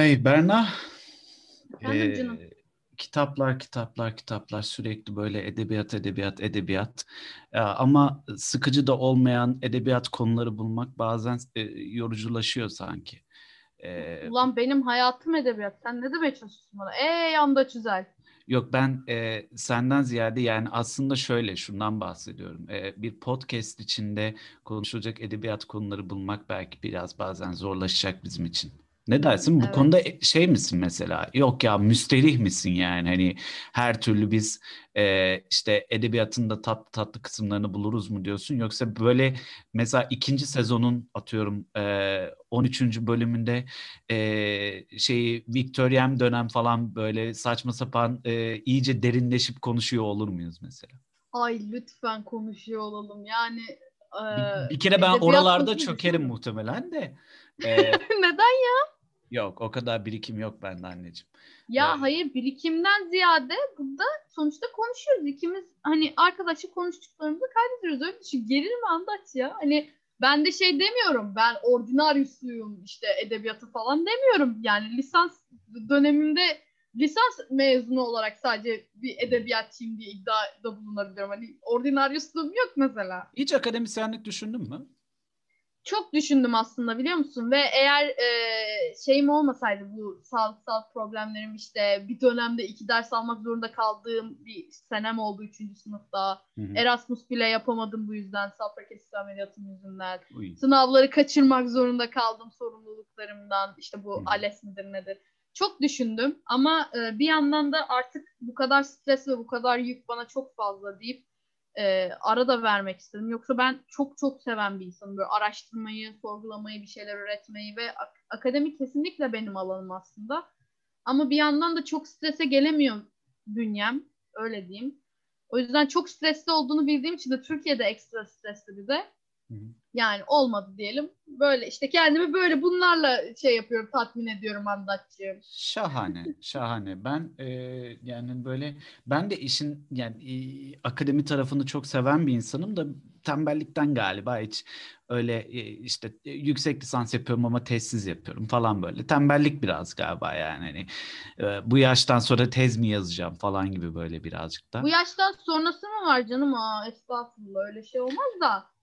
Ay Berna. Efendim canım. kitaplar, kitaplar, kitaplar sürekli böyle edebiyat, edebiyat, edebiyat. Ya, ama sıkıcı da olmayan edebiyat konuları bulmak bazen e, yoruculaşıyor sanki. E, Ulan benim hayatım edebiyat. Sen ne demeye çalışıyorsun bana? Ey yanda çizel. Yok ben e, senden ziyade yani aslında şöyle şundan bahsediyorum. E, bir podcast içinde konuşulacak edebiyat konuları bulmak belki biraz bazen zorlaşacak bizim için. Ne dersin? Bu Evet. konuda e- şey misin mesela? Yok ya müsterih misin yani? Hani her türlü biz e, işte edebiyatın da tatlı tatlı kısımlarını buluruz mu diyorsun? Yoksa böyle mesela ikinci sezonun atıyorum e, 13. bölümünde e, şeyi Victorian dönem falan böyle saçma sapan e, iyice derinleşip konuşuyor olur muyuz mesela? Ay lütfen konuşuyor olalım. Yani Bir, bir kere ben oralarda çökerim muhtemelen de. E, Neden ya? yok o kadar birikim yok bende anneciğim. Ya Evet. hayır birikimden ziyade burada sonuçta konuşuyoruz. İkimiz hani arkadaşla konuştuklarımızı kaydediyoruz. Öyle düşün. Gelir mi andaç ya? Hani ben de şey demiyorum. Ben ordinaryusuyum işte edebiyatı falan demiyorum. Yani lisans döneminde lisans mezunu olarak sadece bir edebiyatçıyım diye iddiada bulunabiliyorum. Hani ordinaryusluğum yok mesela. Hiç akademisyenlik düşündün mü? Çok düşündüm aslında biliyor musun? Ve eğer e, şeyim olmasaydı bu sağlıksal problemlerim işte bir dönemde iki ders almak zorunda kaldığım bir senem oldu üçüncü sınıfta. Hı hı. Erasmus bile yapamadım bu yüzden safra kesisi ameliyatım yüzünden. Uy. Sınavları kaçırmak zorunda kaldım sorumluluklarımdan. İşte bu Hı. ALES midir nedir? Çok düşündüm ama e, bir yandan da artık bu kadar stres ve bu kadar yük bana çok fazla deyip e, ara da vermek istedim. Yoksa ben çok çok seven bir insanım. Böyle araştırmayı, sorgulamayı, bir şeyler üretmeyi ve ak- akademi kesinlikle benim alanım aslında. Ama bir yandan da çok strese gelemiyor bünyem. Öyle diyeyim. O yüzden çok stresli olduğunu bildiğim için de Türkiye'de ekstra stresli bir de. Yani olmadı diyelim. Böyle işte kendimi böyle bunlarla şey yapıyorum, tatmin ediyorum andatçığım. Şahane, şahane. Ben e, yani böyle ben de işin yani e, akademi tarafını çok seven bir insanım da tembellikten galiba hiç öyle e, işte e, yüksek lisans yapıyorum ama tezsiz yapıyorum falan böyle. Tembellik biraz galiba yani hani e, bu yaştan sonra tez mi yazacağım falan gibi böyle birazcık da. Bu yaştan sonrası mı var canım? Aa, estağfurullah öyle şey olmaz da.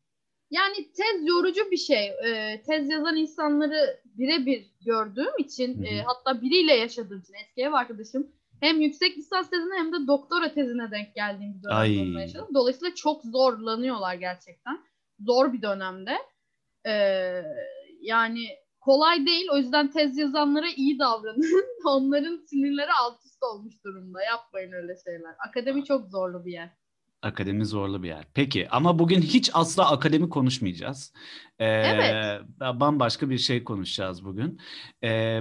Yani tez yorucu bir şey. Ee, tez yazan insanları birebir gördüğüm için, e, hatta biriyle yaşadığım için eski ev arkadaşım hem yüksek lisans tezine hem de doktora tezine denk geldiğim bir dönem Ay. sorunla yaşadım. Dolayısıyla çok zorlanıyorlar gerçekten. Zor bir dönemde. Ee, yani kolay değil. O yüzden tez yazanlara iyi davranın. Onların sinirleri alt üst olmuş durumda. Yapmayın öyle şeyler. Akademi çok zorlu bir yer. Akademi zorlu bir yer. Peki ama bugün hiç asla akademi konuşmayacağız. Ee, Evet. Bambaşka bir şey konuşacağız bugün. Ee,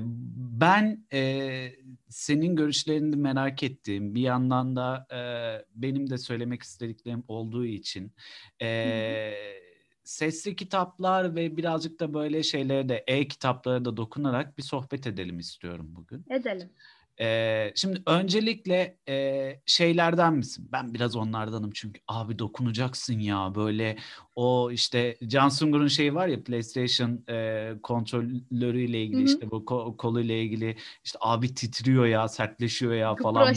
ben e, senin görüşlerini merak ettiğim bir yandan da e, benim de söylemek istediklerim olduğu için e, sesli kitaplar ve birazcık da böyle şeylere de e-kitaplara da dokunarak bir sohbet edelim istiyorum bugün. Edelim. Ee, şimdi öncelikle e, şeylerden misin? Ben biraz onlardanım çünkü abi dokunacaksın ya böyle o işte Can Sungur'un şeyi var ya PlayStation e, kontrolörüyle ilgili Hı hı. işte bu ko- koluyla ilgili işte abi titriyor ya sertleşiyor ya falan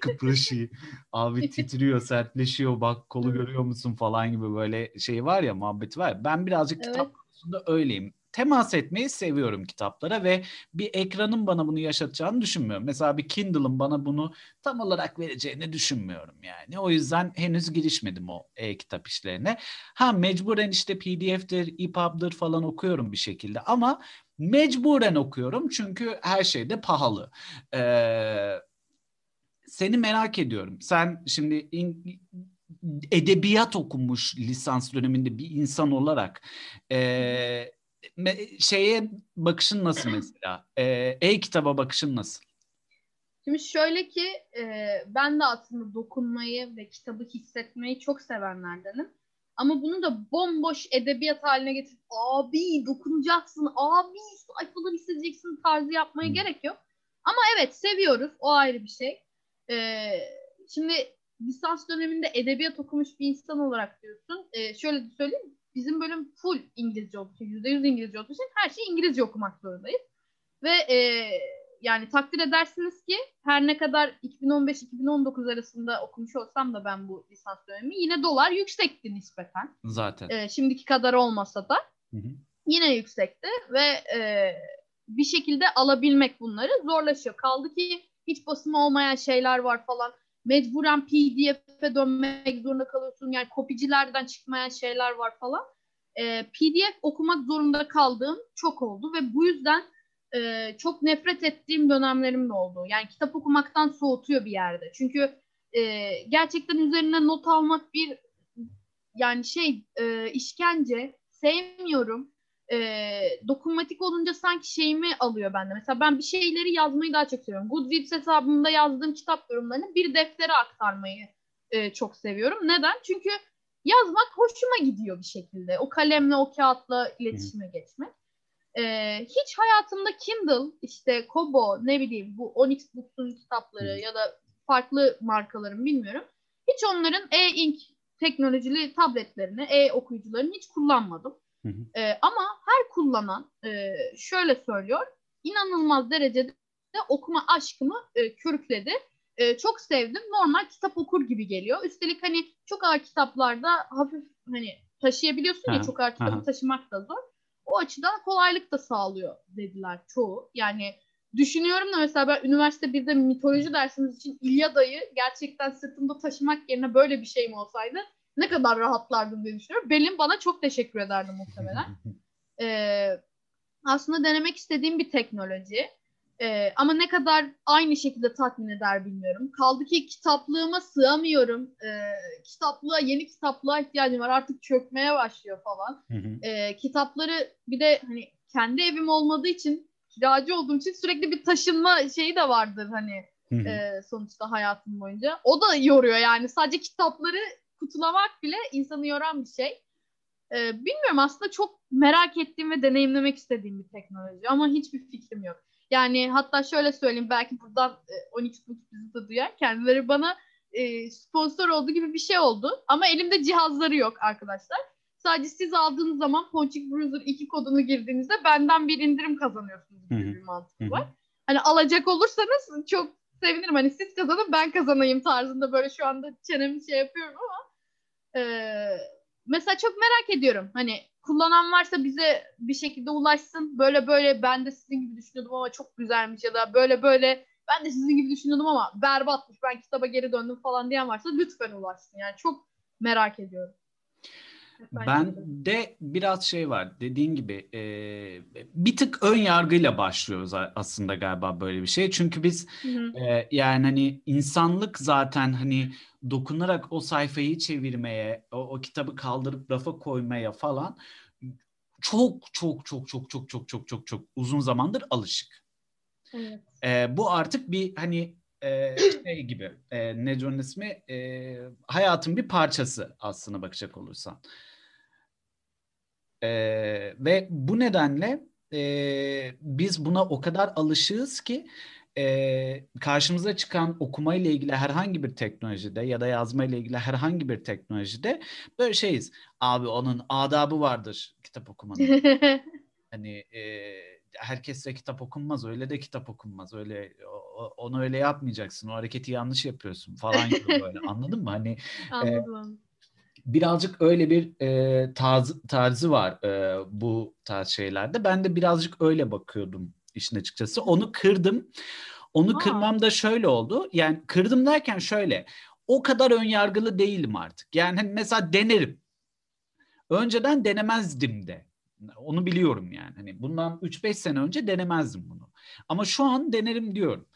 Kıpraşı. muhabbet- abi titriyor sertleşiyor bak kolu görüyor musun falan gibi böyle şey var ya muhabbeti var ya. Ben birazcık Evet. kitap konusunda öyleyim. Temas etmeyi seviyorum kitaplara ve bir ekranın bana bunu yaşatacağını düşünmüyorum. Mesela bir Kindle'ın bana bunu tam olarak vereceğini düşünmüyorum yani. O yüzden henüz girişmedim o e-kitap işlerine. Ha mecburen işte PDF'dir, EPUB'dır falan okuyorum bir şekilde ama mecburen okuyorum çünkü her şey de pahalı. Ee, seni merak ediyorum. Sen şimdi in- edebiyat okumuş lisans döneminde bir insan olarak e, şeye bakışın nasıl mesela? E, e-kitaba bakışın nasıl? Şimdi şöyle ki e, ben de aslında dokunmayı ve kitabı hissetmeyi çok sevenlerdenim. Ama bunu da bomboş edebiyat haline getirip abi dokunacaksın, abi sayfaları hissedeceksin tarzı yapmaya Hı. gerek yok. Ama evet seviyoruz. O ayrı bir şey. E, şimdi lisans döneminde edebiyat okumuş bir insan olarak diyorsun. E, şöyle söyleyeyim. Bizim bölüm full İngilizce olduğu için, %100 İngilizce olduğu için her şeyi İngilizce okumak zorundayız. ve e, yani takdir edersiniz ki her ne kadar 2015-2019 arasında okumuş olsam da ben bu lisans dönemi yine dolar yüksekti nispeten. Zaten. E, şimdiki kadar olmasa da Hı hı. yine yüksekti ve e, bir şekilde alabilmek bunları zorlaşıyor. Kaldı ki hiç basımı olmayan şeyler var falan. Mecburen PDF'e dönmek zorunda kalıyorsun. Yani kopicilerden çıkmayan şeyler var falan. E, PDF okumak zorunda kaldığım çok oldu ve bu yüzden e, çok nefret ettiğim dönemlerim de oldu. Yani kitap okumaktan soğutuyor bir yerde. Çünkü e, gerçekten üzerine not almak bir yani şey e, işkence sevmiyorum. E, dokunmatik olunca sanki şeyimi alıyor bende. Mesela ben bir şeyleri yazmayı daha çok seviyorum. Goodreads hesabımda yazdığım kitap yorumlarını bir deftere aktarmayı e, çok seviyorum. Neden? Çünkü yazmak hoşuma gidiyor bir şekilde. O kalemle, o kağıtla iletişime geçmek. Ee, hiç hayatımda Kindle, işte Kobo, ne bileyim bu Onyx Books'un kitapları Hı. ya da farklı markaların bilmiyorum. Hiç onların e-ink teknolojili tabletlerini, e-okuyucularını hiç kullanmadım. Hı hı. Ee, ama her kullanan e, şöyle söylüyor, inanılmaz derecede de okuma aşkımı e, körükledi. E, çok sevdim. Normal kitap okur gibi geliyor. Üstelik hani çok ağır kitaplarda hafif hani taşıyabiliyorsun ya çok ağır kitabı taşımak da zor. O açıdan kolaylık da sağlıyor dediler çoğu. Yani düşünüyorum da mesela ben üniversite birde mitoloji dersimiz için İlyada'yı gerçekten sırtımda taşımak yerine böyle bir şey mi olsaydı ne kadar rahatlardım diye düşünüyorum. Benim bana çok teşekkür ederdi muhtemelen. Ee, aslında denemek istediğim bir teknoloji. Ee, ama ne kadar aynı şekilde tatmin eder bilmiyorum. Kaldı ki kitaplığıma sığamıyorum. Ee, kitaplığa, yeni kitaplığa ihtiyacım var. Artık çökmeye başlıyor falan. Hı hı. Ee, kitapları bir de hani kendi evim olmadığı için kiracı olduğum için sürekli bir taşınma şeyi de vardır hani hı. e, sonuçta hayatım boyunca. O da yoruyor yani. Sadece kitapları kutulamak bile insanı yoran bir şey. Ee, bilmiyorum aslında çok merak ettiğim ve deneyimlemek istediğim bir teknoloji ama hiçbir fikrim yok. Yani hatta şöyle söyleyeyim belki buradan e, 12 Books bizi de duyar. Kendileri bana e, sponsor olduğu gibi bir şey oldu. Ama elimde cihazları yok arkadaşlar. Sadece siz aldığınız zaman Ponçik Bruiser 2 kodunu girdiğinizde benden bir indirim kazanıyorsunuz gibi bir hı. var. Hani alacak olursanız çok sevinirim. Hani siz kazanın ben kazanayım tarzında böyle şu anda çenemi şey yapıyorum ama e, mesela çok merak ediyorum. Hani kullanan varsa bize bir şekilde ulaşsın. Böyle böyle ben de sizin gibi düşünüyordum ama çok güzelmiş ya da böyle böyle ben de sizin gibi düşünüyordum ama berbatmış ben kitaba geri döndüm falan diyen varsa lütfen ulaşsın. Yani çok merak ediyorum. Ben de biraz şey var dediğin gibi e, bir tık ön yargıyla başlıyoruz aslında galiba böyle bir şey. Çünkü biz Hı hı. e, yani hani insanlık zaten hani dokunarak o sayfayı çevirmeye, o, o kitabı kaldırıp rafa koymaya falan çok çok çok çok çok çok çok çok çok uzun zamandır alışık. Evet. E, bu artık bir hani e, şey gibi e, ne ismi E, hayatın bir parçası aslına bakacak olursan. E, ve bu nedenle e, biz buna o kadar alışığız ki e, karşımıza çıkan okuma ile ilgili herhangi bir teknolojide ya da yazma ile ilgili herhangi bir teknolojide böyle şeyiz. Abi onun adabı vardır kitap okumanın. Hani e, herkesle kitap okunmaz, öyle de kitap okunmaz. Öyle o- onu öyle yapmayacaksın. O hareketi yanlış yapıyorsun falan gibi böyle. Anladın mı? Hani Anladım. Birazcık öyle bir e, tarzı, tarzı var e, bu tarz şeylerde. Ben de birazcık öyle bakıyordum işin açıkçası. Onu kırdım. Onu Aa. kırmam da şöyle oldu. Yani kırdım derken şöyle. O kadar ön yargılı değilim artık. Yani hani mesela denerim. Önceden denemezdim de. Onu biliyorum yani. Hani bundan 3-5 sene önce denemezdim bunu. Ama şu an denerim diyorum.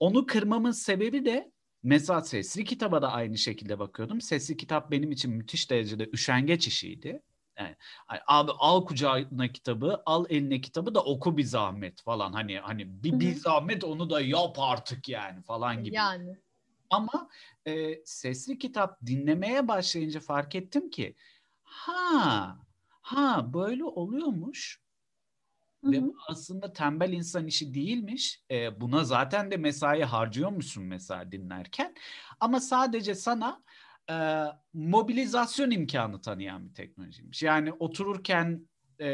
Onu kırmamın sebebi de mesela sesli kitaba da aynı şekilde bakıyordum. Sesli kitap benim için müthiş derecede üşengeç işiydi. Yani, ay, abi al kucağına kitabı, al eline kitabı da oku bir zahmet falan. Hani hani bir, bir zahmet onu da yap artık yani falan gibi. Yani. Ama e, sesli kitap dinlemeye başlayınca fark ettim ki ha ha böyle oluyormuş Hı ve bu aslında tembel insan işi değilmiş. E, buna zaten de mesai harcıyormuşsun mesela dinlerken. Ama sadece sana e, mobilizasyon imkanı tanıyan bir teknolojiymiş. Yani otururken e,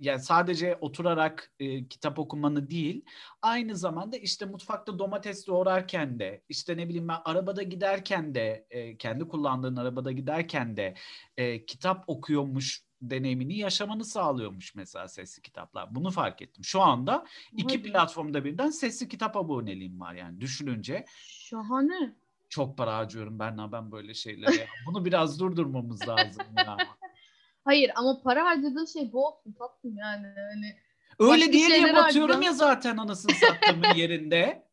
yani sadece oturarak e, kitap okumanı değil, aynı zamanda işte mutfakta domates doğrarken de, işte ne bileyim ben arabada giderken de, e, kendi kullandığın arabada giderken de e, kitap okuyormuş deneyimini yaşamanı sağlıyormuş mesela sesli kitaplar. Bunu fark ettim. Şu anda iki Hadi. platformda birden sesli kitap aboneliğim var yani düşününce. Şahane. Çok para harcıyorum ben ben böyle şeylere. Bunu biraz durdurmamız lazım ya. Hayır ama para harcadığın şey bu olsun tatlım yani. Hani Öyle diye diye batıyorum ya zaten anasını sattığımın yerinde.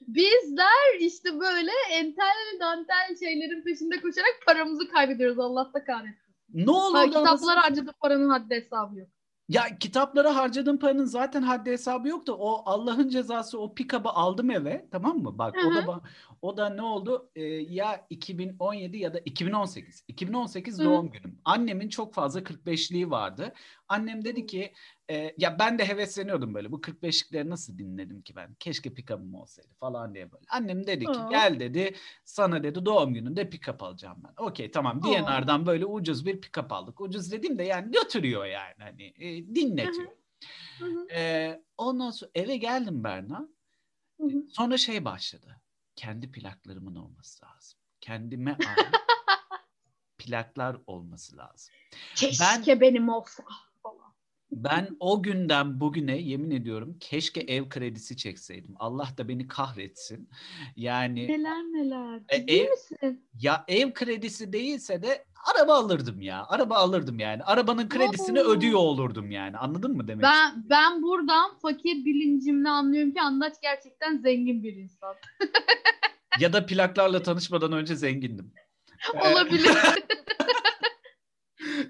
bizler işte böyle entel dantel şeylerin peşinde koşarak paramızı kaybediyoruz Allah da kahretsin. Ne olur Ha, da kitaplar anasını- harcadığı paranın haddi hesabı yok. Ya kitaplara harcadığım paranın zaten haddi hesabı yok da o Allah'ın cezası o pikabı aldım eve tamam mı? Bak o Hı da o da ne oldu? Ee, ya 2017 ya da 2018. 2018 Hı. doğum günüm. Annemin çok fazla 45'liği vardı. Annem dedi ki e, ya ben de hevesleniyordum böyle. Bu 45'likleri nasıl dinledim ki ben? Keşke pikabım olsaydı falan diye böyle. Annem dedi ki Aa. gel dedi sana dedi doğum gününde pikap alacağım ben. Okey tamam. DNR'dan böyle ucuz bir pikap aldık. Ucuz dediğim de yani götürüyor yani hani e, dinletiyor. Hı hı, Ee, ondan sonra eve geldim Berna. hı hı. Sonra şey başladı. Kendi plaklarımın olması lazım. Kendime ait plaklar olması lazım. Keşke benim olsa. Ben o günden bugüne yemin ediyorum keşke ev kredisi çekseydim. Allah da beni kahretsin. Yani Neler neler. E, ev- misin? ya ev kredisi değilse de araba alırdım ya. Araba alırdım yani. Arabanın kredisini Oo. ödüyor olurdum yani. Anladın mı demek? Ben ben buradan fakir bilincimle anlıyorum ki Andaç gerçekten zengin bir insan. Ya da plaklarla tanışmadan önce zengindim. Ee, Olabilir.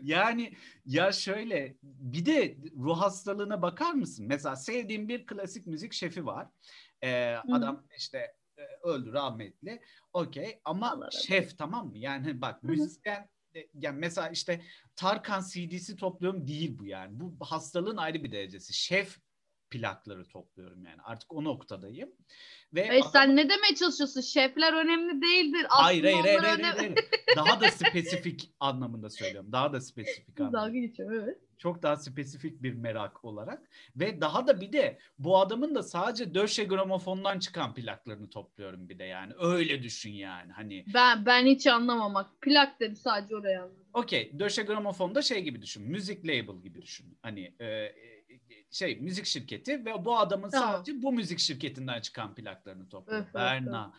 Yani ya şöyle bir de ruh hastalığına bakar mısın? Mesela sevdiğim bir klasik müzik şefi var. Ee, adam işte e, öldü rahmetli. Okey ama Allah şef tamam mı? Yani bak Hı hı. müzisyen yani mesela işte Tarkan CD'si topluyorum değil bu yani. Bu hastalığın ayrı bir derecesi. Şef plakları topluyorum yani. Artık o noktadayım. Ve Hayır, adam- sen ne demeye çalışıyorsun? Şefler önemli değildir. Hayır hayır Aslında hayır, onlar hayır, önemli. hayır, hayır. Daha da spesifik anlamında söylüyorum. Daha da spesifik anlamda. Dalga geçiyorum evet. Çok daha spesifik bir merak olarak. Ve daha da bir de bu adamın da sadece döşe gramofondan çıkan plaklarını topluyorum bir de yani. Öyle düşün yani. Hani Ben ben hiç anlamamak. Plak dedi sadece oraya anladım. okey döşe gramofonda şey gibi düşün. Müzik label gibi düşün. Hani e, e, şey müzik şirketi ve bu adamın Tamam. sadece bu müzik şirketinden çıkan plaklarını öf, Berna.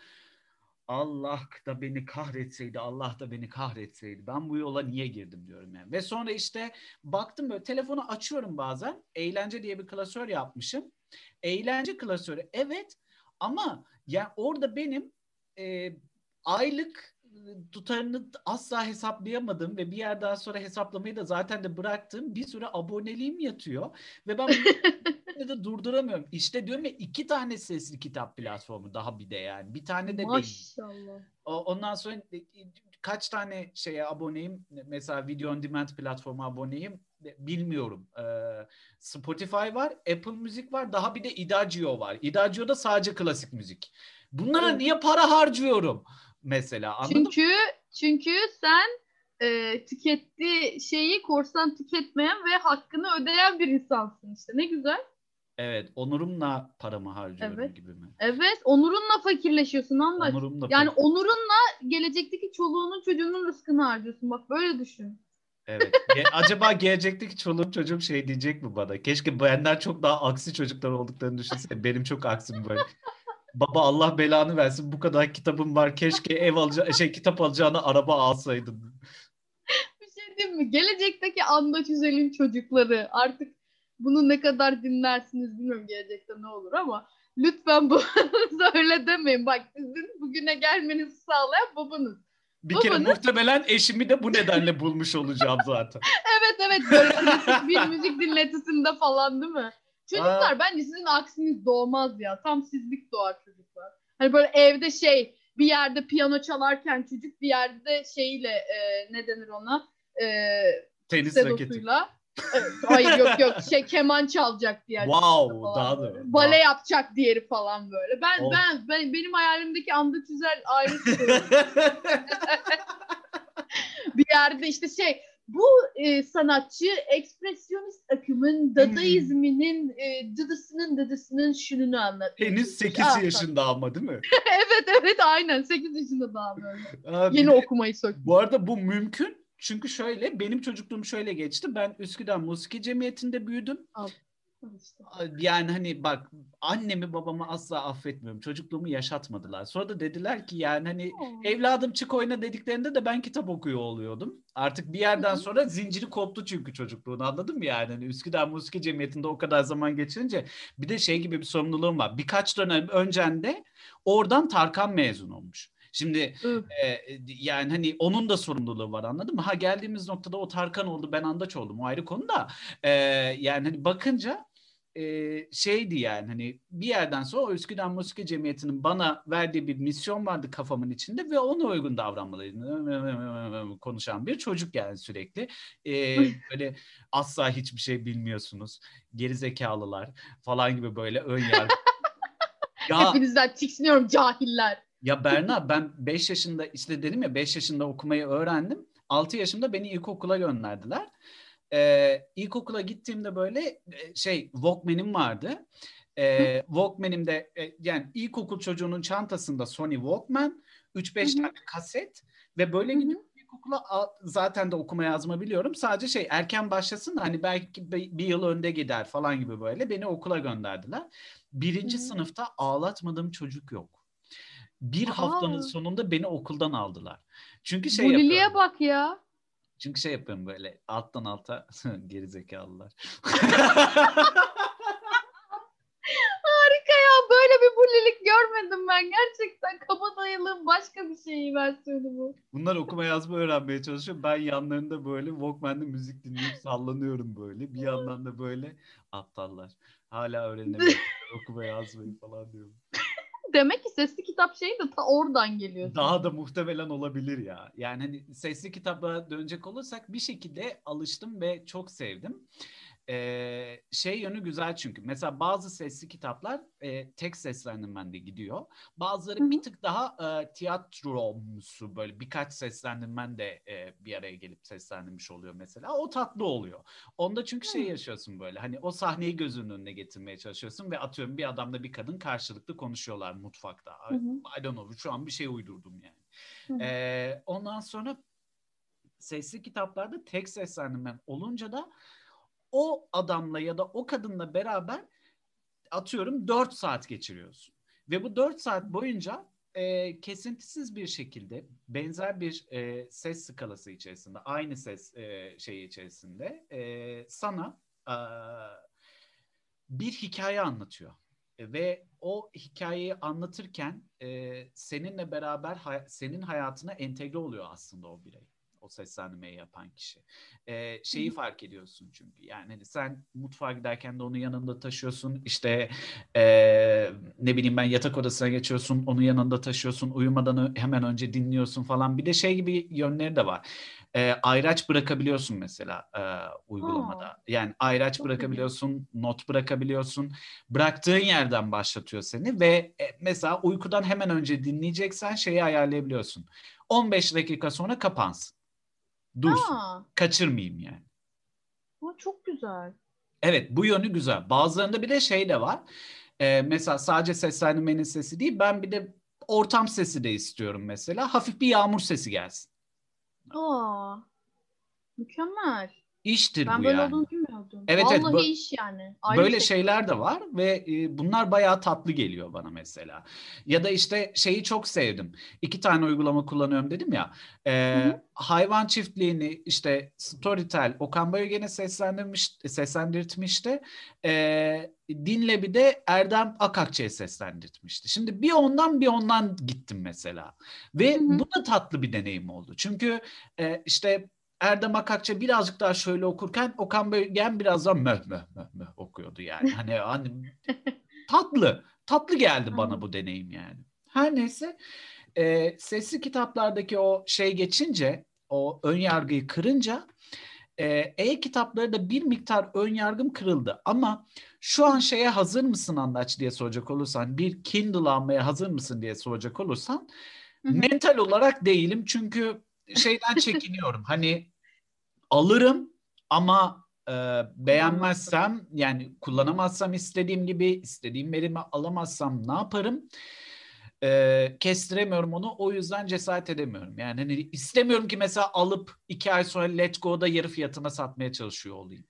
Allah da beni kahretseydi, Allah da beni kahretseydi. Ben bu yola niye girdim diyorum yani. Ve sonra işte baktım böyle telefonu açıyorum bazen. Eğlence diye bir klasör yapmışım. Eğlence klasörü evet ama yani orada benim e, aylık tutarını asla hesaplayamadığım ve bir yerden sonra hesaplamayı da zaten de bıraktığım bir sürü aboneliğim yatıyor. Ve ben bunu de durduramıyorum. İşte diyorum ya iki tane sesli kitap platformu daha bir de yani. Bir tane de değil. Maşallah. O- Ondan sonra e, e, kaç tane şeye aboneyim? Mesela video on demand platforma aboneyim. E, Bilmiyorum. Spotify var, Apple Müzik var, daha bir de Idagio var. Idagio'da sadece klasik müzik. Bunlara niye para harcıyorum? Mesela anladın mı? Çünkü çünkü sen e, tükettiği şeyi korsan tüketmeyen ve hakkını ödeyen bir insansın işte. Ne güzel. Evet, onurumla paramı harcıyorum Evet. gibi mi? Evet, onurunla fakirleşiyorsun anlaş. Onurumla Yani pa- onurunla gelecekteki çoluğunun çocuğunun rızkını harcıyorsun. Bak böyle düşün. Evet. Acaba gelecekteki çoluğum çocuğum şey diyecek mi bana? Keşke benden çok daha aksi çocuklar olduklarını düşünsene. Benim çok aksim böyle. Baba Allah belanı versin. Bu kadar kitabım var. Keşke ev alaca şey kitap alacağına araba alsaydın. Bir şey diyeyim mi? Gelecekteki Andaç Üzel'in çocukları artık bunu ne kadar dinlersiniz bilmiyorum gelecekte ne olur ama lütfen bu öyle demeyin. Bak sizin bugüne gelmenizi sağlayan babanız. Bir kere Babanın- muhtemelen eşimi de bu nedenle bulmuş olacağım zaten. Evet evet böyle bir müzik dinletisinde falan değil mi? Çocuklar bence sizin aksiniz doğmaz ya. Tam sizlik doğar çocuklar. Hani böyle evde şey bir yerde piyano çalarken çocuk bir yerde şeyle e, ne denir ona? E, Tenis raketi. sedosuyla. Evet, hayır yok yok şey keman çalacak diğer. Wow, daha böyle. da. Bale yapacak diğeri falan böyle. Ben Of. ben ben benim hayalimdeki anda güzel ailesi böyle. bir yerde işte şey bu e, sanatçı ekspresyonist akımın dadaizminin e, dıdısının dıdısının şununu anlatıyor. Henüz 8 Ah, yaşında ama değil mi? evet evet aynen 8 yaşında daha böyle. Aa, bir Yeni okumayı sök. Bu arada bu mümkün. Çünkü şöyle benim çocukluğum şöyle geçti. Ben Üsküdar Musiki Cemiyeti'nde büyüdüm. İşte. Yani hani bak annemi babamı asla affetmiyorum. Çocukluğumu yaşatmadılar. Sonra da dediler ki yani hani evladım çık oyna dediklerinde de ben kitap okuyor oluyordum. Artık bir yerden sonra zinciri koptu çünkü çocukluğun anladın mı yani? Hani Üsküdar Musiki Cemiyeti'nde o kadar zaman geçirince bir de şey gibi bir sorumluluğum var. Birkaç dönem öncende oradan Tarkan mezun olmuş. Şimdi e, yani hani onun da sorumluluğu var anladın mı? Ha geldiğimiz noktada o Tarkan oldu ben Andaç oldum o ayrı konu da e, yani hani bakınca e, şeydi yani hani bir yerden sonra o Üsküdar Musiki Cemiyeti'nin bana verdiği bir misyon vardı kafamın içinde ve ona uygun davranmalıydım. Konuşan bir çocuk yani sürekli. E, böyle asla hiçbir şey bilmiyorsunuz. Gerizekalılar falan gibi böyle ön yargı. ya Hepinizden tiksiniyorum cahiller. ya Berna ben 5 yaşında işte dedim ya 5 yaşında okumayı öğrendim. 6 yaşımda beni ilkokula gönderdiler. Ee, ilkokula gittiğimde böyle e, şey Walkman'im vardı. Ee, Walkman'imde e, yani ilkokul çocuğunun çantasında Sony Walkman, 3-5 Hı hı. tane kaset ve böyle gidip ilkokula zaten de okuma yazma biliyorum. Sadece şey erken başlasın da hani belki bir yıl önde gider falan gibi böyle beni okula gönderdiler. Birinci Hı. sınıfta ağlatmadığım çocuk yok. Bir Aa. haftanın sonunda beni okuldan aldılar. Çünkü şey Buliliğe bak ya. Çünkü şey yapıyorum böyle alttan alta gerizekalılar. Harika ya böyle bir bulilik görmedim ben. Gerçekten kabadayılığın başka bir şeyi versiyonu bu. Bunlar okuma yazma öğrenmeye çalışıyor. Ben yanlarında böyle Walkman'de müzik dinleyip sallanıyorum böyle. Bir yandan da böyle aptallar. Hala öğrenemiyorlar okuma yazmayı falan diyorum. Demek ki sesli kitap şeyi de ta oradan geliyor. Daha da muhtemelen olabilir ya. Yani hani sesli kitaplara dönecek olursak bir şekilde alıştım ve çok sevdim. Ee, şey yönü güzel çünkü. Mesela bazı sesli kitaplar e, tek seslendirmende gidiyor. Bazıları bir tık daha e, tiyatromsu böyle birkaç seslendirmen de e, bir araya gelip seslendirmiş oluyor mesela. O tatlı oluyor. Onda çünkü şey yaşıyorsun böyle hani o sahneyi gözünün önüne getirmeye çalışıyorsun ve atıyorum bir adamla bir kadın karşılıklı konuşuyorlar mutfakta. Hı hı. I don't know şu an bir şey uydurdum yani. Hı hı. Ee, ondan sonra sesli kitaplarda tek seslendirmen olunca da o adamla ya da o kadınla beraber atıyorum 4 saat geçiriyorsun. Ve bu 4 saat boyunca e, kesintisiz bir şekilde benzer bir e, ses skalası içerisinde, aynı ses e, şeyi içerisinde e, sana e, bir hikaye anlatıyor. Ve o hikayeyi anlatırken e, seninle beraber hay- senin hayatına entegre oluyor aslında o birey. O seslendirmeyi yapan kişi. E, şeyi fark ediyorsun çünkü. Yani hani sen mutfağa giderken de onu yanında taşıyorsun. İşte e, ne bileyim ben yatak odasına geçiyorsun. Onu yanında taşıyorsun. Uyumadan hemen önce dinliyorsun falan. Bir de şey gibi yönleri de var. E, ayraç bırakabiliyorsun mesela e, uygulamada. Yani ayraç bırakabiliyorsun, not bırakabiliyorsun. Bıraktığın yerden başlatıyor seni ve e, mesela uykudan hemen önce dinleyeceksen şeyi ayarlayabiliyorsun. 15 dakika sonra kapansın. Dursun. Aa, Kaçırmayayım yani. bu çok güzel. Evet bu yönü güzel. Bazılarında bir de şey de var. Ee, mesela sadece seslendirmenin sesi değil ben bir de ortam sesi de istiyorum mesela. Hafif bir yağmur sesi gelsin. Aa, mükemmel. İştir Ben bu böyle yani. olduğunu bilmiyordum. Evet, evet, Vallahi bu- iş yani. Ayrı Böyle şey. şeyler de var ve e, bunlar bayağı tatlı geliyor bana mesela. Ya da işte şeyi çok sevdim. İki tane uygulama kullanıyorum dedim ya. E, Hı hı. hayvan çiftliğini işte Storytel Okan Bayülgen'e seslendirmiş, seslendirtmişti. E, Dinle bir de Erdem Akakçı'ya seslendirtmişti. Şimdi bir ondan bir ondan gittim mesela. Ve Hı hı. bu da tatlı bir deneyim oldu. Çünkü e, işte Erdem Akakçı birazcık daha şöyle okurken Okan Bölgen biraz daha möh möh möh möh okuyordu yani. Hani, hani tatlı, tatlı geldi bana bu deneyim yani. Her neyse e, sesli kitaplardaki o şey geçince, o ön yargıyı kırınca e, e-kitapları da bir miktar ön yargım kırıldı. Ama şu an şeye hazır mısın Andaç diye soracak olursan, bir Kindle almaya hazır mısın diye soracak olursan mental olarak değilim çünkü şeyden çekiniyorum. Hani alırım ama e, beğenmezsem yani kullanamazsam istediğim gibi istediğim verimi alamazsam ne yaparım? E, kestiremiyorum onu o yüzden cesaret edemiyorum. Yani hani istemiyorum ki mesela alıp iki ay sonra Let Go'da yarı fiyatına satmaya çalışıyor olayım.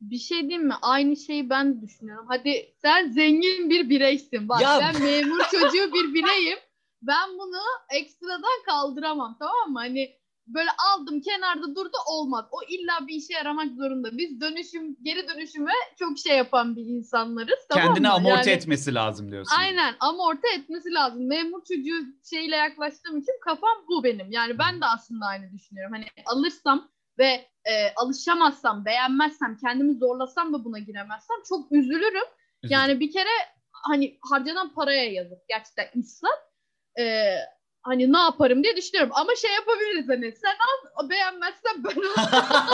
Bir şey diyeyim mi? Aynı şeyi ben düşünüyorum. Hadi sen zengin bir bireysin. Bak Ya- ben memur çocuğu bir bireyim. Ben bunu ekstradan kaldıramam tamam mı? Hani böyle aldım kenarda durdu olmaz. O illa bir işe yaramak zorunda. Biz dönüşüm geri dönüşüme çok şey yapan bir insanlarız. Tamam Kendini mı? amorti Yani- etmesi lazım diyorsun. Aynen amorti etmesi lazım. Memur çocuğu şeyle yaklaştığım için kafam bu benim. Yani ben de aslında aynı düşünüyorum. Hani alırsam ve e, alışamazsam, beğenmezsem, kendimi zorlasam da buna giremezsem çok üzülürüm. Yani bir kere hani harcanan paraya yazık. Gerçekten israf. E, hani ne yaparım diye düşünüyorum. Ama şey yapabiliriz hani sen al beğenmezsen ben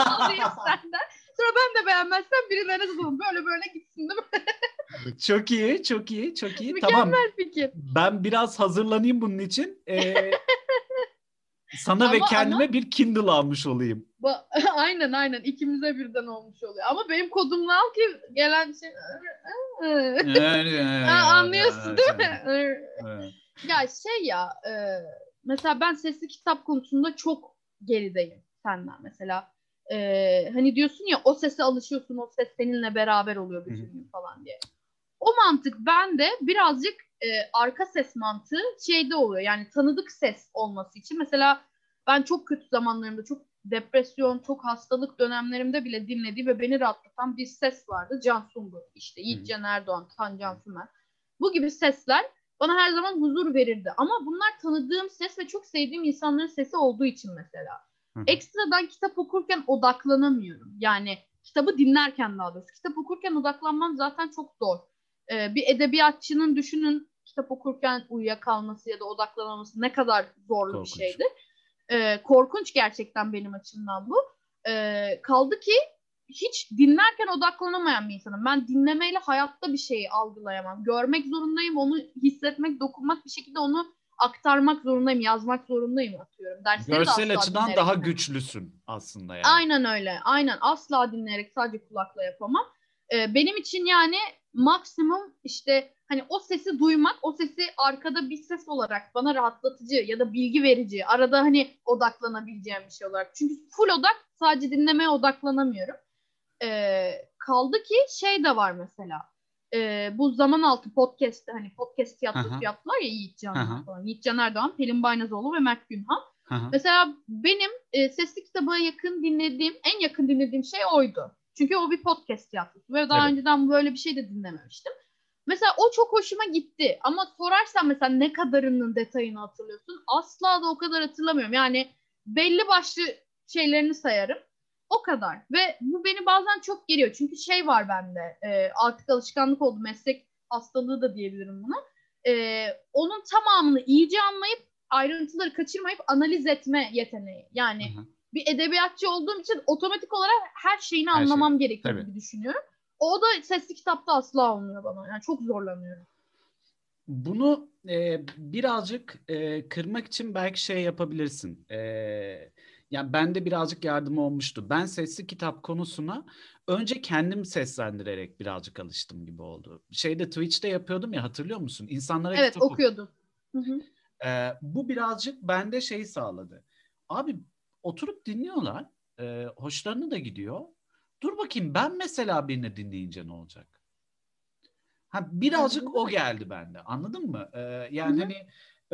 alayım senden. Sonra ben de beğenmezsem birilerine satalım. Böyle böyle gitsin değil mi? çok iyi, çok iyi, çok iyi. Mükemmel Tamam. fikir. Ben biraz hazırlanayım bunun için. Ee, sana ve Ama- kendime bir Kindle almış olayım. Ba- aynen aynen ikimize birden olmuş oluyor. Ama benim kodumla al ki gelen şey... Ha, anlıyorsun değil mi? Ya şey ya e, mesela ben sesli kitap konusunda çok gerideyim senden mesela. E, hani diyorsun ya o sese alışıyorsun o ses seninle beraber oluyor bütün gün falan diye. O mantık bende birazcık e, arka ses mantığı şeyde oluyor. Yani tanıdık ses olması için. Mesela ben çok kötü zamanlarımda çok depresyon, çok hastalık dönemlerimde bile dinlediğim ve beni rahatlatan bir ses vardı. Can Sungur, işte Yiğit Can Erdoğan, Tancan Sümer. Bu gibi sesler bana her zaman huzur verirdi. Ama bunlar tanıdığım ses ve çok sevdiğim insanların sesi olduğu için mesela. Hı. Ekstradan kitap okurken odaklanamıyorum. Yani kitabı dinlerken daha doğrusu. Kitap okurken odaklanmam zaten çok zor. Ee, bir edebiyatçının düşünün kitap okurken uyuyakalması ya da odaklanamaması ne kadar zorlu Korkunç. bir şeydir. Ee, korkunç gerçekten benim açımdan bu. Ee, kaldı ki hiç dinlerken odaklanamayan bir insanım. Ben dinlemeyle hayatta bir şeyi algılayamam. Görmek zorundayım, onu hissetmek, dokunmak bir şekilde onu aktarmak zorundayım, yazmak zorundayım atıyorum. Dersleri de Görsel asla açıdan dinleyerek daha güçlüsün aslında yani. Aynen öyle. Aynen. Asla dinleyerek sadece kulakla yapamam. Ee, benim için yani maksimum işte hani o sesi duymak, o sesi arkada bir ses olarak bana rahatlatıcı ya da bilgi verici, arada hani odaklanabileceğim bir şey olarak. Çünkü full odak sadece dinlemeye odaklanamıyorum. Ee, kaldı ki şey de var mesela. Ee, bu zaman altı podcast'te hani podcast tiyatrosu Aha. yaptılar ya Yiğit Can Aha. falan. Yiğit Can Erdoğan, Pelin Baynazoğlu ve Mert Günhan. Hı. Mesela benim e, sesli kitaba yakın dinlediğim, en yakın dinlediğim şey oydu. Çünkü o bir podcast tiyatrosu ve daha Evet. önceden böyle bir şey de dinlememiştim. Mesela o çok hoşuma gitti ama sorarsan mesela ne kadarının detayını hatırlıyorsun? Asla da o kadar hatırlamıyorum. Yani belli başlı şeylerini sayarım. O kadar. Ve bu beni bazen çok geriyor. Çünkü şey var bende. e, artık alışkanlık oldu. Meslek hastalığı da diyebilirim buna. E, onun tamamını iyice anlayıp ayrıntıları kaçırmayıp analiz etme yeteneği. Yani Hı hı. bir edebiyatçı olduğum için otomatik olarak her şeyini Her şey. anlamam gerekiyor Tabii. gibi düşünüyorum. O da sesli kitapta asla olmuyor bana. Yani çok zorlanıyorum. Bunu e, birazcık e, kırmak için belki şey yapabilirsin. E, yani bende birazcık yardım olmuştu. Ben sesli kitap konusuna önce kendim seslendirerek birazcık alıştım gibi oldu. Şeyde Twitch'te yapıyordum ya hatırlıyor musun? İnsanlara Evet kitap oku- okuyordum. Hı hı. Ee, bu birazcık bende şey sağladı. Abi oturup dinliyorlar. e, hoşlarına da gidiyor. Dur bakayım ben mesela birini dinleyince ne olacak? Ha birazcık o geldi bende. Anladın mı? Ee, yani Hı hı. hani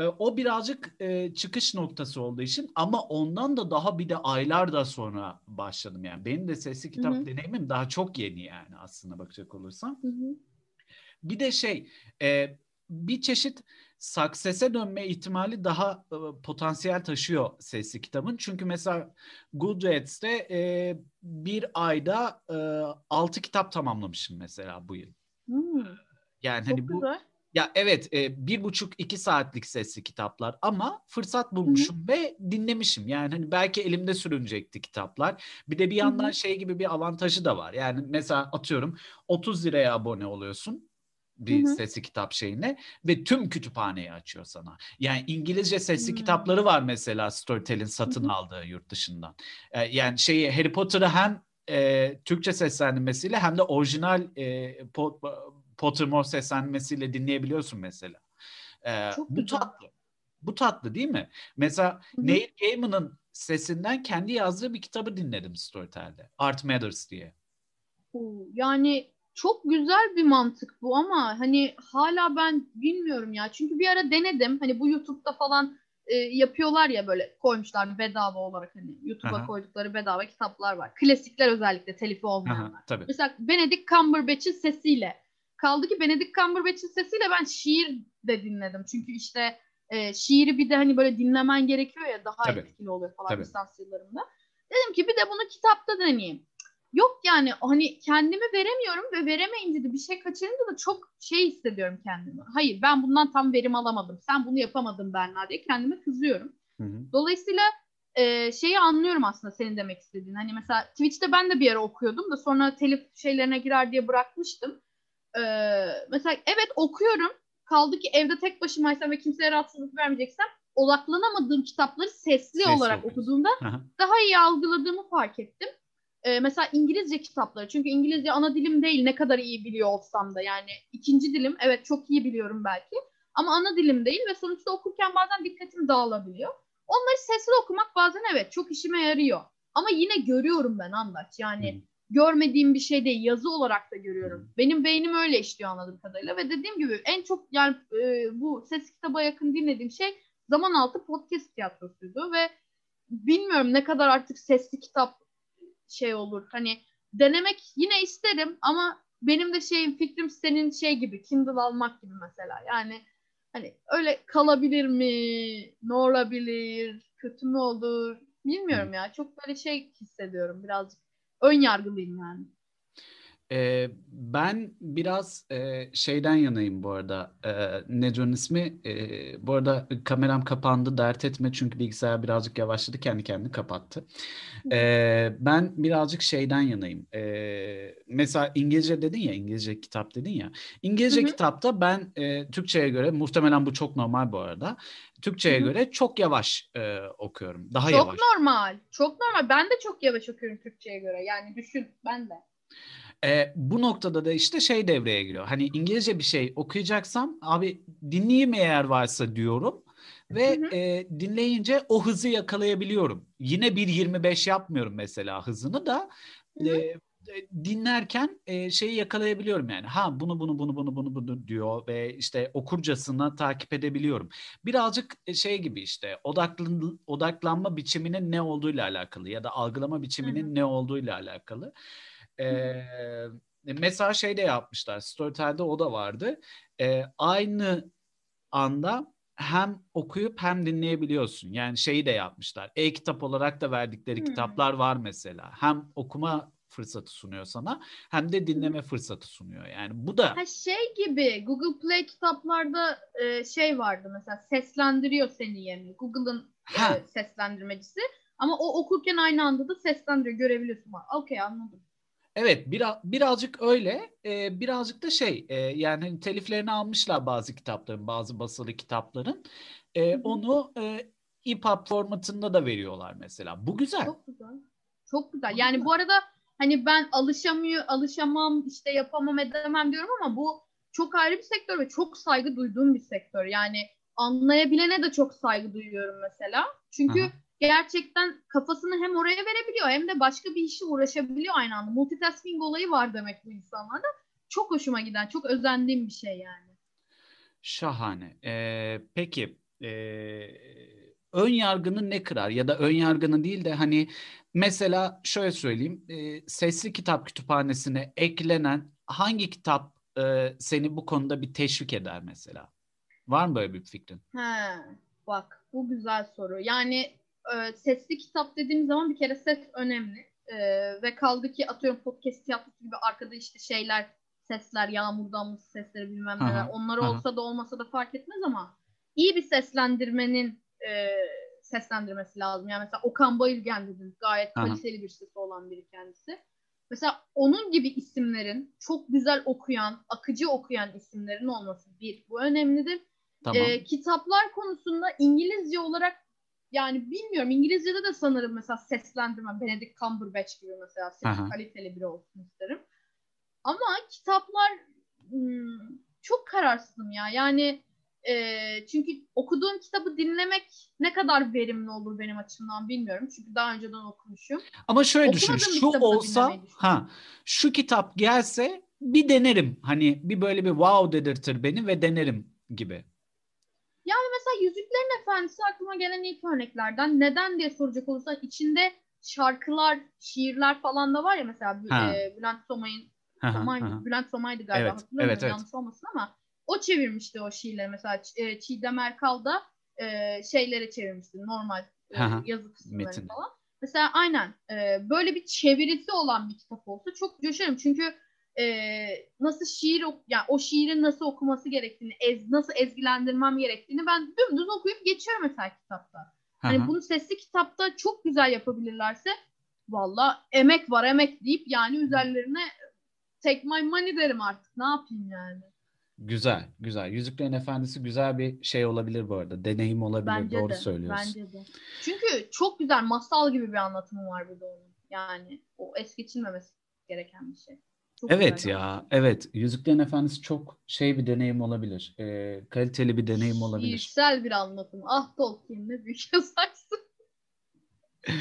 o birazcık e, çıkış noktası olduğu için ama ondan da daha bir de aylar da sonra başladım yani. Benim de sesli kitap hı. deneyimim daha çok yeni yani aslında bakacak olursam. Hı hı. Bir de şey e, bir çeşit success'e dönme ihtimali daha e, potansiyel taşıyor sesli kitabın. Çünkü mesela Goodreads'te e, bir ayda e, 6 kitap tamamlamışım mesela bu yıl. Hmm, Yani çok hani bu güzel. Ya evet e, bir buçuk iki saatlik sesli kitaplar ama fırsat bulmuşum ve dinlemişim. Yani hani belki elimde sürünecekti kitaplar. Bir de bir yandan hı. şey gibi bir avantajı da var. Yani mesela atıyorum 30 liraya abone oluyorsun. bir Hı hı. sesli kitap şeyine ve tüm kütüphaneyi açıyor sana. Yani İngilizce sesli Hmm. kitapları var mesela Storytel'in satın Hı hı. aldığı yurt dışından. E, yani şeyi Harry Potter'ı hem e, Türkçe seslendirmesiyle hem de orijinal e, Po- Pottermore seslendirmesiyle dinleyebiliyorsun mesela. E, Çok bu güzel. tatlı. Bu tatlı değil mi? Mesela Hı hı. Neil Gaiman'ın sesinden kendi yazdığı bir kitabı dinledim Storytel'de. Art Matters diye. Yani çok güzel bir mantık bu ama hani hala ben bilmiyorum ya. Çünkü bir ara denedim. Hani bu YouTube'da falan e, yapıyorlar ya böyle koymuşlar bedava olarak hani YouTube'a Aha. koydukları bedava kitaplar var. Klasikler özellikle telifi Aha, olmayanlar. tabii. Mesela Benedict Cumberbatch'in sesiyle. Kaldı ki Benedict Cumberbatch'in sesiyle ben şiir de dinledim. Çünkü işte e, şiiri bir de hani böyle dinlemen gerekiyor ya daha Tabii. etkili oluyor falan Tabii. lisans yıllarında. Dedim ki bir de bunu kitapta deneyeyim. Yok yani hani kendimi veremiyorum ve veremeyince de bir şey kaçırınca da çok şey hissediyorum kendimi. Hayır ben bundan tam verim alamadım. Sen bunu yapamadın Berna diye kendime kızıyorum. Hı hı. Dolayısıyla e, şeyi anlıyorum aslında senin demek istediğin. Hani mesela Twitch'te ben de bir ara okuyordum da sonra telif şeylerine girer diye bırakmıştım. E, mesela evet okuyorum. Kaldı ki evde tek başımaysam ve kimseye rahatsızlık vermeyeceksem odaklanamadığım kitapları sesli, Sesli olarak okuyorsun. okuduğumda Aha. daha iyi algıladığımı fark ettim. Ee, mesela İngilizce kitapları. Çünkü İngilizce ana dilim değil ne kadar iyi biliyor olsam da. Yani ikinci dilim evet çok iyi biliyorum belki. Ama ana dilim değil ve sonuçta okurken bazen dikkatim dağılabiliyor. Onları sesli okumak bazen evet çok işime yarıyor. Ama yine görüyorum ben Andaç. Yani. Görmediğim bir şey değil. Yazı olarak da görüyorum. Benim beynim öyle işliyor anladığım kadarıyla. Ve dediğim gibi en çok yani e, bu ses kitaba yakın dinlediğim şey Zaman Altı Podcast Tiyatrosu'ydu ve bilmiyorum ne kadar artık sesli kitap şey olur. Hani denemek yine isterim ama benim de şeyim fikrim senin şey gibi Kindle almak gibi mesela. Yani hani öyle kalabilir mi? Ne olabilir? Kötü mü olur? Bilmiyorum ya. Çok böyle şey hissediyorum birazcık. Ön yargılıyım yani. Ee, ben biraz e, şeyden yanayım bu arada. Ee, nedir onun ismi? Ee, bu arada kameram kapandı. Dert etme çünkü bilgisayar birazcık yavaşladı. Kendi kendini kapattı. Ee, ben birazcık şeyden yanayım. Ee, mesela İngilizce dedin ya, İngilizce kitap dedin ya. İngilizce Hı hı. kitapta ben e, Türkçe'ye göre, muhtemelen bu çok normal bu arada. Türkçe'ye Hı hı. göre çok yavaş e, okuyorum. Daha çok yavaş. normal. Çok normal. Ben de çok yavaş okuyorum Türkçe'ye göre. Yani düşün ben de. E, bu noktada da işte şey devreye giriyor. Hani İngilizce bir şey okuyacaksam abi dinleyeyim eğer varsa diyorum ve Hı hı. e, dinleyince o hızı yakalayabiliyorum. Yine 1.25 yapmıyorum mesela hızını da Hı e, dinlerken e, şeyi yakalayabiliyorum yani. Ha bunu bunu bunu bunu bunu bunu diyor ve işte okurcasına takip edebiliyorum. Birazcık şey gibi işte odaklan, odaklanma biçiminin ne olduğuyla alakalı ya da algılama biçiminin ne olduğuyla alakalı. Ee, mesela şey de yapmışlar. Storytel'de o da vardı. Ee, aynı anda hem okuyup hem dinleyebiliyorsun. Yani şeyi de yapmışlar. E-kitap olarak da verdikleri Hmm. kitaplar var mesela. Hem okuma fırsatı sunuyor sana hem de dinleme fırsatı sunuyor. Yani bu da Ha şey gibi Google Play kitaplarda e, şey vardı mesela seslendiriyor seni yerine. Google'ın e, seslendirmecisi. Ama o okurken aynı anda da seslendiriyor. Görebiliyorsun. Okey anladım. Evet biraz, birazcık öyle e, birazcık da şey e, yani hani teliflerini almışlar bazı kitapların bazı basılı kitapların E, onu e, EPUB formatında da veriyorlar mesela bu güzel Çok güzel. Çok güzel. Yani güzel. bu arada hani ben alışamıyor, alışamam, işte yapamam, edemem diyorum ama bu çok ayrı bir sektör ve çok saygı duyduğum bir sektör. Yani anlayabilene de çok saygı duyuyorum mesela. Çünkü Aha. Gerçekten kafasını hem oraya verebiliyor hem de başka bir işe uğraşabiliyor aynı anda. Multitasking olayı var demek bu insanlarda. Çok hoşuma giden, çok özendiğim bir şey yani. şahane E, peki e, ön yargını ne kırar ya da ön yargını değil de hani mesela şöyle söyleyeyim e, sesli kitap kütüphanesine eklenen hangi kitap e, seni bu konuda bir teşvik eder mesela var mı böyle bir fikrin? He, bak bu güzel soru. Yani e, sesli kitap dediğim zaman bir kere ses önemli. E, ve kaldı ki atıyorum podcast tiyatrosu gibi arkada işte şeyler sesler, yağmur damlası sesleri bilmem neler. Aha, Onlar aha. olsa da olmasa da fark etmez ama iyi bir seslendirmenin e, seslendirmesi lazım. Yani mesela Okan Bayülgen dedim. Gayet Aha. kaliteli bir sesi olan biri kendisi. Mesela onun gibi isimlerin çok güzel okuyan, akıcı okuyan isimlerin olması bir. Bu önemlidir. Tamam. Ee, kitaplar konusunda İngilizce olarak yani bilmiyorum İngilizce'de de sanırım mesela seslendirme Benedict Cumberbatch gibi mesela sesi kaliteli biri olsun isterim. Ama kitaplar hmm, çok kararsızım ya. Yani e, çünkü okuduğum kitabı dinlemek ne kadar verimli olur benim açımdan bilmiyorum. Çünkü daha önceden okumuşum. Ama şöyle düşün. okumadığım Şu olsa ha şu kitap gelse bir denerim. Hani bir böyle bir wow dedirtir beni ve denerim gibi. Mesela Yüzüklerin Efendisi aklıma gelen ilk örneklerden. Neden diye soracak olursan içinde şarkılar, şiirler falan da var ya mesela Ha. e, Bülent Somay'ın Somay. Bülent Somay'dı galiba Evet, hatırlamıyorum evet, evet. yanlış olmasın ama o çevirmişti o şiirleri mesela e, Çiğdem Erkal da e, şeyleri çevirmişti normal e, yazı kısımlarını falan. Mesela aynen e, böyle bir çevirisi olan bir kitap olsa çok coşarım çünkü e, nasıl şiir ok- yani o şiirin nasıl okuması gerektiğini, ez, nasıl ezgilendirmem gerektiğini ben dümdüz okuyup geçiyorum mesela kitapta. Hı Hani bunu sesli kitapta çok güzel yapabilirlerse valla emek var emek deyip yani üzerlerine take my money derim artık. Ne yapayım yani? Güzel, güzel. Yüzüklerin Efendisi güzel bir şey olabilir bu arada. Deneyim olabilir. Bence Doğru de. söylüyorsun. Bence de. Çünkü çok güzel masal gibi bir anlatımı var burada onun. Yani o es geçilmemesi gereken bir şey. Çok Evet güzel ya, evet. Yüzüklerin Efendisi çok şey bir deneyim olabilir. Ee, kaliteli bir deneyim olabilir. Şiirsel bir anlatım. Ah Tolkien ne büyük yazarsın.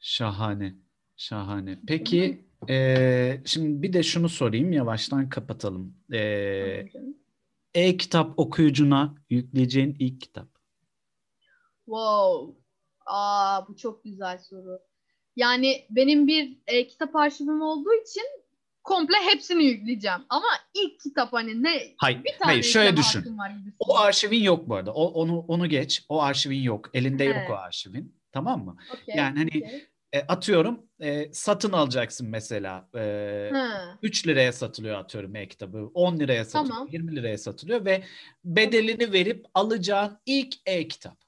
Şahane, şahane. Peki, ee, şimdi bir de şunu sorayım, yavaştan kapatalım. Canım. e-kitap okuyucuna yükleyeceğin ilk kitap. Wow. Aa bu çok güzel soru. Yani benim bir e, kitap arşivim olduğu için komple hepsini yükleyeceğim. Ama ilk kitap hani ne Hayır, bir tane hayır. Şöyle düşün. var gibi. O arşivin yok bu arada. O, onu onu geç. O arşivin yok. Elinde yok Evet. o arşivin. Tamam mı? Okey, yani hani- okey. E, atıyorum e, satın alacaksın mesela. E, Ha, 3 liraya satılıyor atıyorum e-kitabı. 10 liraya satılıyor. Tamam. 20 liraya satılıyor ve bedelini verip alacağın ilk e-kitap.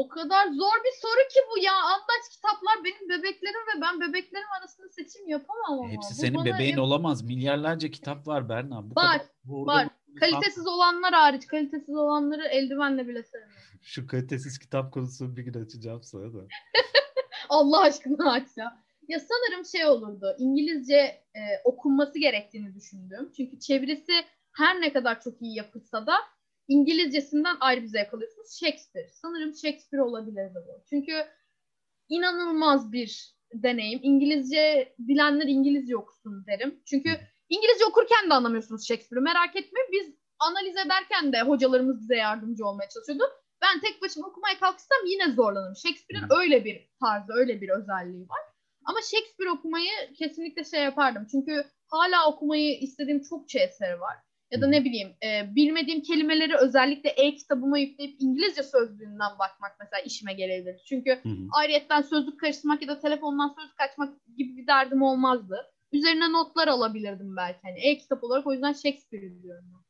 O kadar zor bir soru ki bu ya. Andaç kitaplar benim bebeklerim ve ben bebeklerim arasında seçim yapamam ama. Hepsi Bu senin bebeğin yap- olamaz. Milyarlarca kitap var Berna. Bu Var, kadar var. Kalitesiz olanlar hariç. Kalitesiz olanları eldivenle bile sevmem. Şu kalitesiz kitap konusunu bir gün açacağım sana da. Allah aşkına aç ya. Ya sanırım şey olurdu. İngilizce e, okunması gerektiğini düşündüm. Çünkü çevirisi her ne kadar çok iyi yapılsa da İngilizcesinden ayrı bir zevk alıyorsunuz. Shakespeare. Sanırım Shakespeare olabilirdi bu. Çünkü inanılmaz bir deneyim. İngilizce bilenler İngilizce okusun derim. Çünkü İngilizce okurken de anlamıyorsunuz Shakespeare'ı. Merak etme biz analiz ederken de hocalarımız bize yardımcı olmaya çalışıyordu. Ben tek başıma okumaya kalksam yine zorlanırım. Shakespeare'in öyle bir tarzı, öyle bir özelliği var. Ama Shakespeare okumayı kesinlikle şey yapardım. Çünkü hala okumayı istediğim çokça eseri var. Ya da ne bileyim e, bilmediğim kelimeleri özellikle e-kitabıma yükleyip İngilizce sözlüğünden bakmak mesela işime gelebilir. Çünkü Hı hı. ayrıyetten sözlük karıştırmak ya da telefondan sözlük açmak gibi bir derdim olmazdı. Üzerine notlar alabilirdim belki. Hani e-kitap olarak o yüzden Shakespeare diyorum.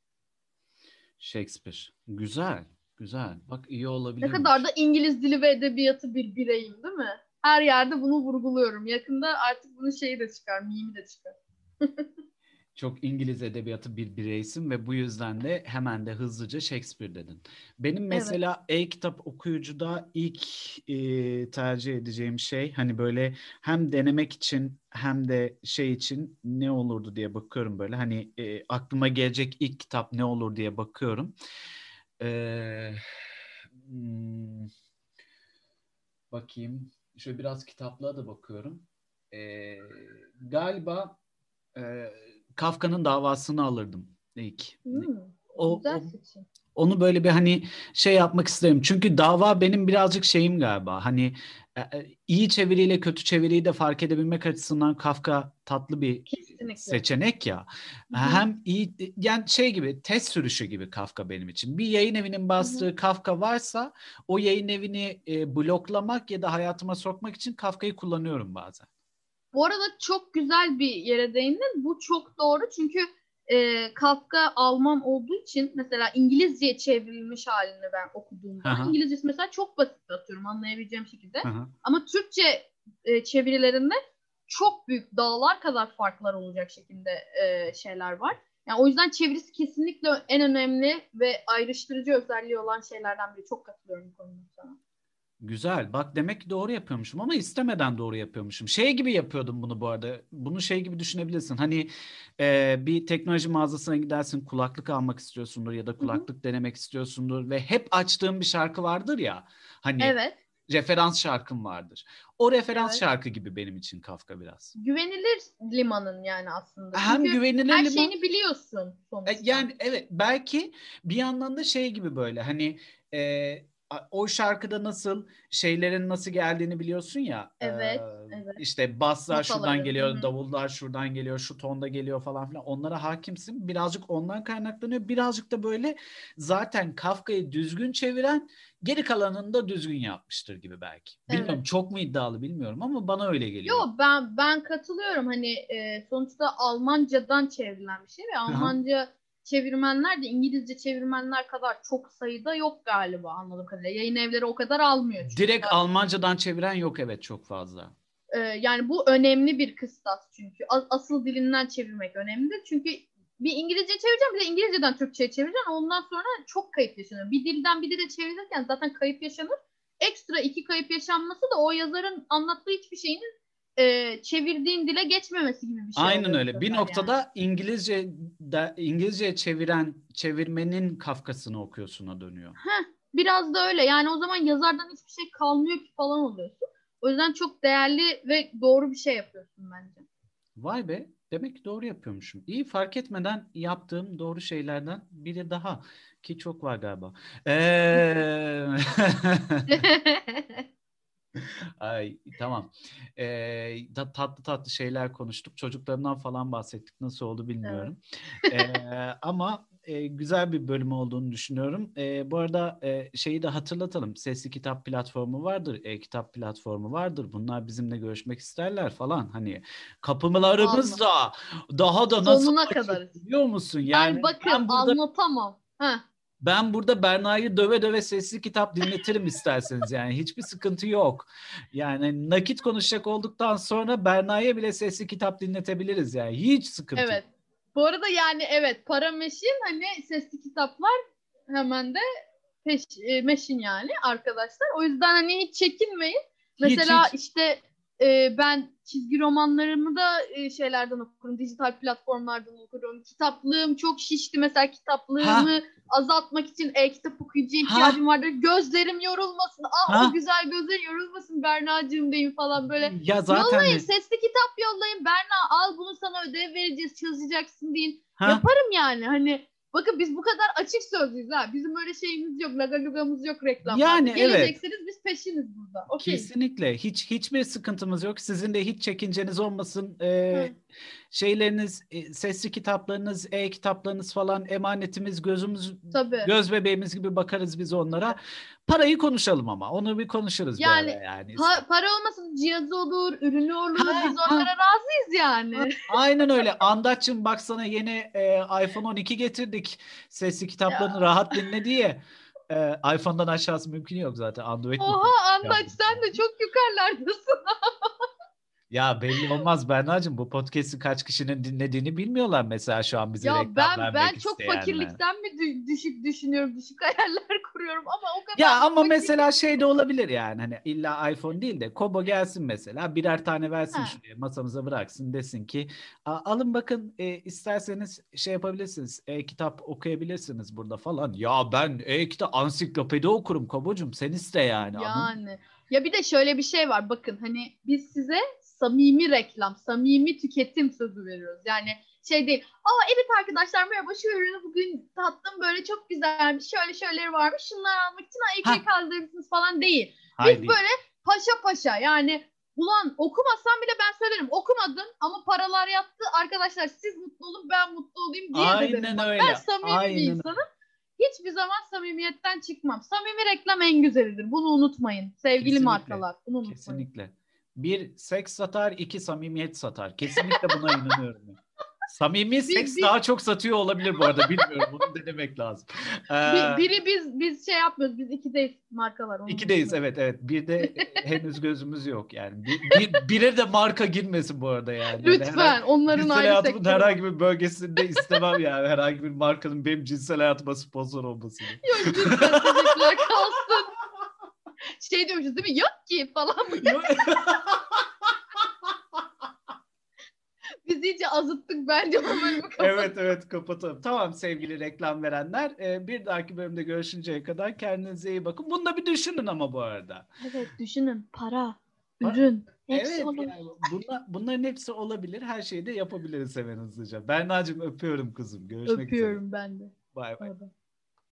Shakespeare. Güzel. Güzel. Bak iyi olabilir. Ne kadar da İngiliz dili ve edebiyatı bir bireyim değil mi? Her yerde bunu vurguluyorum. Yakında artık bunun şeyi de çıkar, mimi de çıkar. Çok İngiliz edebiyatı bir bireysin ve bu yüzden de hemen de hızlıca Shakespeare dedin. Benim mesela e-kitap okuyucuda ilk e, tercih edeceğim şey hani böyle hem denemek için hem de şey için ne olurdu diye bakıyorum böyle hani e, aklıma gelecek ilk kitap ne olur diye bakıyorum. Ee, hmm, bakayım şöyle biraz kitaplığa da bakıyorum. Ee, galiba e, Kafka'nın davasını alırdım ilk. Hmm, O, güzel seçim. onu böyle bir hani şey yapmak isterim. Çünkü dava benim birazcık şeyim galiba. Hani e, e, iyi çeviriyle kötü çeviriyi de fark edebilmek açısından Kafka tatlı bir Kesinlikle. seçenek ya. Hı hı. Hem iyi yani şey gibi test sürüşü gibi Kafka benim için. Bir yayın evinin bastığı Kafka varsa o yayın evini e, bloklamak ya da hayatıma sokmak için Kafka'yı kullanıyorum bazen. Bu arada çok güzel bir yere değindin. Bu çok doğru çünkü e, Kafka Alman olduğu için mesela İngilizceye çevrilmiş halini ben okuduğumda hı. İngilizcesi mesela çok basit atıyorum anlayabileceğim şekilde. Hı. Ama Türkçe e, çevirilerinde çok büyük dağlar kadar farklar olacak şekilde e, şeyler var. Yani o yüzden çevirisi kesinlikle en önemli ve ayrıştırıcı özelliği olan şeylerden biri. Çok katılıyorum bu konuda sana. Güzel. Bak demek ki doğru yapıyormuşum ama istemeden doğru yapıyormuşum. Şey gibi yapıyordum bunu bu arada. Bunu şey gibi düşünebilirsin. Hani e, bir teknoloji mağazasına gidersin kulaklık almak istiyorsundur ya da kulaklık Hı-hı. denemek istiyorsundur ve hep açtığın bir şarkı vardır ya. Hani evet. referans şarkın vardır. O referans evet. şarkı gibi benim için Kafka biraz. Güvenilir limanın yani aslında. Hem Çünkü güvenilir her liman. şeyini biliyorsun sonuçta. E, yani evet belki bir yandan da şey gibi böyle hani e, o şarkıda nasıl şeylerin nasıl geldiğini biliyorsun ya. Evet. E, evet. İşte basslar şuradan geliyor, Hı-hı. davullar şuradan geliyor, şu tonda geliyor falan filan. Onlara hakimsin. Birazcık ondan kaynaklanıyor. Birazcık da böyle zaten Kafka'yı düzgün çeviren geri kalanını da düzgün yapmıştır gibi belki. Bilmiyorum evet. çok mu iddialı bilmiyorum ama bana öyle geliyor. Yok ben ben katılıyorum. Hani e, sonuçta Almancadan çevrilen bir şey ve Almanca Aha çevirmenler de İngilizce çevirmenler kadar çok sayıda yok galiba anladığım kadarıyla. Yayın evleri o kadar almıyor. Çünkü. Direkt Almancadan çeviren yok evet çok fazla. Ee, yani bu önemli bir kıstas çünkü. Asıl dilinden çevirmek önemli. Çünkü bir İngilizce çevireceğim bir de İngilizceden Türkçe'ye çevireceğim. Ondan sonra çok kayıp yaşanır. Bir dilden bir dile çevirirken zaten kayıp yaşanır. Ekstra iki kayıp yaşanması da o yazarın anlattığı hiçbir şeyinin e, çevirdiğin dile geçmemesi gibi bir şey. Aynen öyle. Bir noktada yani. İngilizce de, İngilizce çeviren çevirmenin Kafkasını okuyorsun'a dönüyor. Heh, biraz da öyle. Yani o zaman yazardan hiçbir şey kalmıyor ki falan oluyorsun. O yüzden çok değerli ve doğru bir şey yapıyorsun bence. Vay be. Demek ki doğru yapıyormuşum. İyi fark etmeden yaptığım doğru şeylerden biri daha. Ki çok var galiba. Ee... Ay tamam. Ee, tatlı tatlı şeyler konuştuk. Çocuklarından falan bahsettik. Nasıl oldu bilmiyorum. Evet. ee, ama e, güzel bir bölüm olduğunu düşünüyorum. E, bu arada e, şeyi de hatırlatalım. Sesli kitap platformu vardır, e-kitap platformu vardır. Bunlar bizimle görüşmek isterler falan. Hani kapılarımız da daha da nasıl Sonuna kadar. biliyor musun? Yani Ay bakın ben burada... anlatamam. Heh. Ben burada Berna'yı döve döve sesli kitap dinletirim isterseniz yani hiçbir sıkıntı yok. Yani nakit konuşacak olduktan sonra Berna'ya bile sesli kitap dinletebiliriz yani hiç sıkıntı Evet. Bu arada yani evet para meşin hani sesli kitaplar hemen de peş, e, meşin yani arkadaşlar. O yüzden hani hiç çekinmeyin. Mesela hiç, hiç. işte e, ben çizgi romanlarımı da e, şeylerden okurum. Dijital platformlardan okurum. Kitaplığım çok şişti. Mesela kitaplığımı ha. Azaltmak için e-kitap okuyucu ihtiyacım ha. vardır. Gözlerim yorulmasın. Ah ha. o güzel gözlerin yorulmasın Berna'cığım deyin falan böyle. Ya zaten yollayın. De... Sesli kitap yollayın. Berna al bunu sana ödev vereceğiz. Çalışacaksın deyin. Ha. Yaparım yani. Hani Bakın biz bu kadar açık sözlüyüz ha. Bizim öyle şeyimiz yok. Lagalugamız yok reklamda. Yani Gelecekseniz evet. biz peşiniz burada. Okay. Kesinlikle. Hiç hiçbir sıkıntımız yok. Sizin de hiç çekinceniz olmasın. Ee, şeyleriniz, e, sesli kitaplarınız, e-kitaplarınız falan emanetimiz, gözümüz, Tabii. göz bebeğimiz gibi bakarız biz onlara. Parayı konuşalım ama. Onu bir konuşuruz yani, böyle yani. Pa- para olmasın cihazı olur, ürünü olur. Ha, biz onlara ha. razıyız yani. Ha, aynen öyle. Andaç'ım bak sana yeni e, iPhone 12 getirdik. Sesli kitaplarını ya. rahat dinle diye. E, iPhone'dan aşağısı mümkün yok zaten. Android Oha Andaç sen de çok yukarılardasın. Ya belli olmaz Berna'cığım bu podcast'i kaç kişinin dinlediğini bilmiyorlar mesela şu an bize ya reklam ben, vermek ben çok isteyenler. fakirlikten mi düşük düşünüyorum, düşük hayaller kuruyorum ama o kadar. Ya ama fakir... mesela şey de olabilir yani hani illa iPhone değil de Kobo gelsin mesela birer tane versin ha. şuraya masamıza bıraksın desin ki alın bakın e, isterseniz şey yapabilirsiniz e-kitap okuyabilirsiniz burada falan. Ya ben e-kitap ansiklopedi okurum Kobo'cum sen iste yani. Yani. Anladın? Ya bir de şöyle bir şey var bakın hani biz size samimi reklam, samimi tüketim sözü veriyoruz. Yani şey değil. Aa evet arkadaşlar merhaba şu ürünü bugün tattım böyle çok güzelmiş. Şöyle şöyleri varmış. Şunları almak için ekmeği kaldırır mısınız falan değil. Haydi. Biz böyle paşa paşa yani ulan okumasam bile ben söylerim. Okumadın ama paralar yattı. Arkadaşlar siz mutlu olun ben mutlu olayım diye Aynen dedim. öyle. Ben samimi Aynen. bir insanım. Hiçbir zaman samimiyetten çıkmam. Samimi reklam en güzelidir. Bunu unutmayın. Sevgili Kesinlikle. markalar. Bunu unutmayın. Kesinlikle. Bir seks satar, iki samimiyet satar. Kesinlikle buna inanıyorum. Samimi seks bir- daha çok satıyor olabilir bu arada. Bilmiyorum. Bunu denemek lazım. Ee, Bir- biri biz biz şey yapmıyoruz. Biz ikideyiz markalar. onu İkideyiz evet evet. Bir de henüz gözümüz yok yani. Bir, bir, bire de marka girmesin bu arada yani. Lütfen herhangi- onların cinsel ayrı hayatımın sektörü. herhangi bir bölgesinde istemem yani. Herhangi bir markanın benim cinsel hayatıma sponsor olmasını. Yok teşekkürler kalsın. Şey diyormuşuz değil mi? Yok ki falan. Biz iyice azıttık bence bu bölümü kapatalım. evet evet kapatalım. Tamam sevgili reklam verenler. Ee, bir dahaki bölümde görüşünceye kadar kendinize iyi bakın. Bunu da bir düşünün ama bu arada. Evet düşünün para, Pa- ürün hepsi evet olur. yani bunlar, bunların hepsi olabilir. Her şeyi de yapabiliriz hemen hızlıca. Berna'cığım öpüyorum kızım. Görüşmek üzere. Öpüyorum ben de. Bay bay.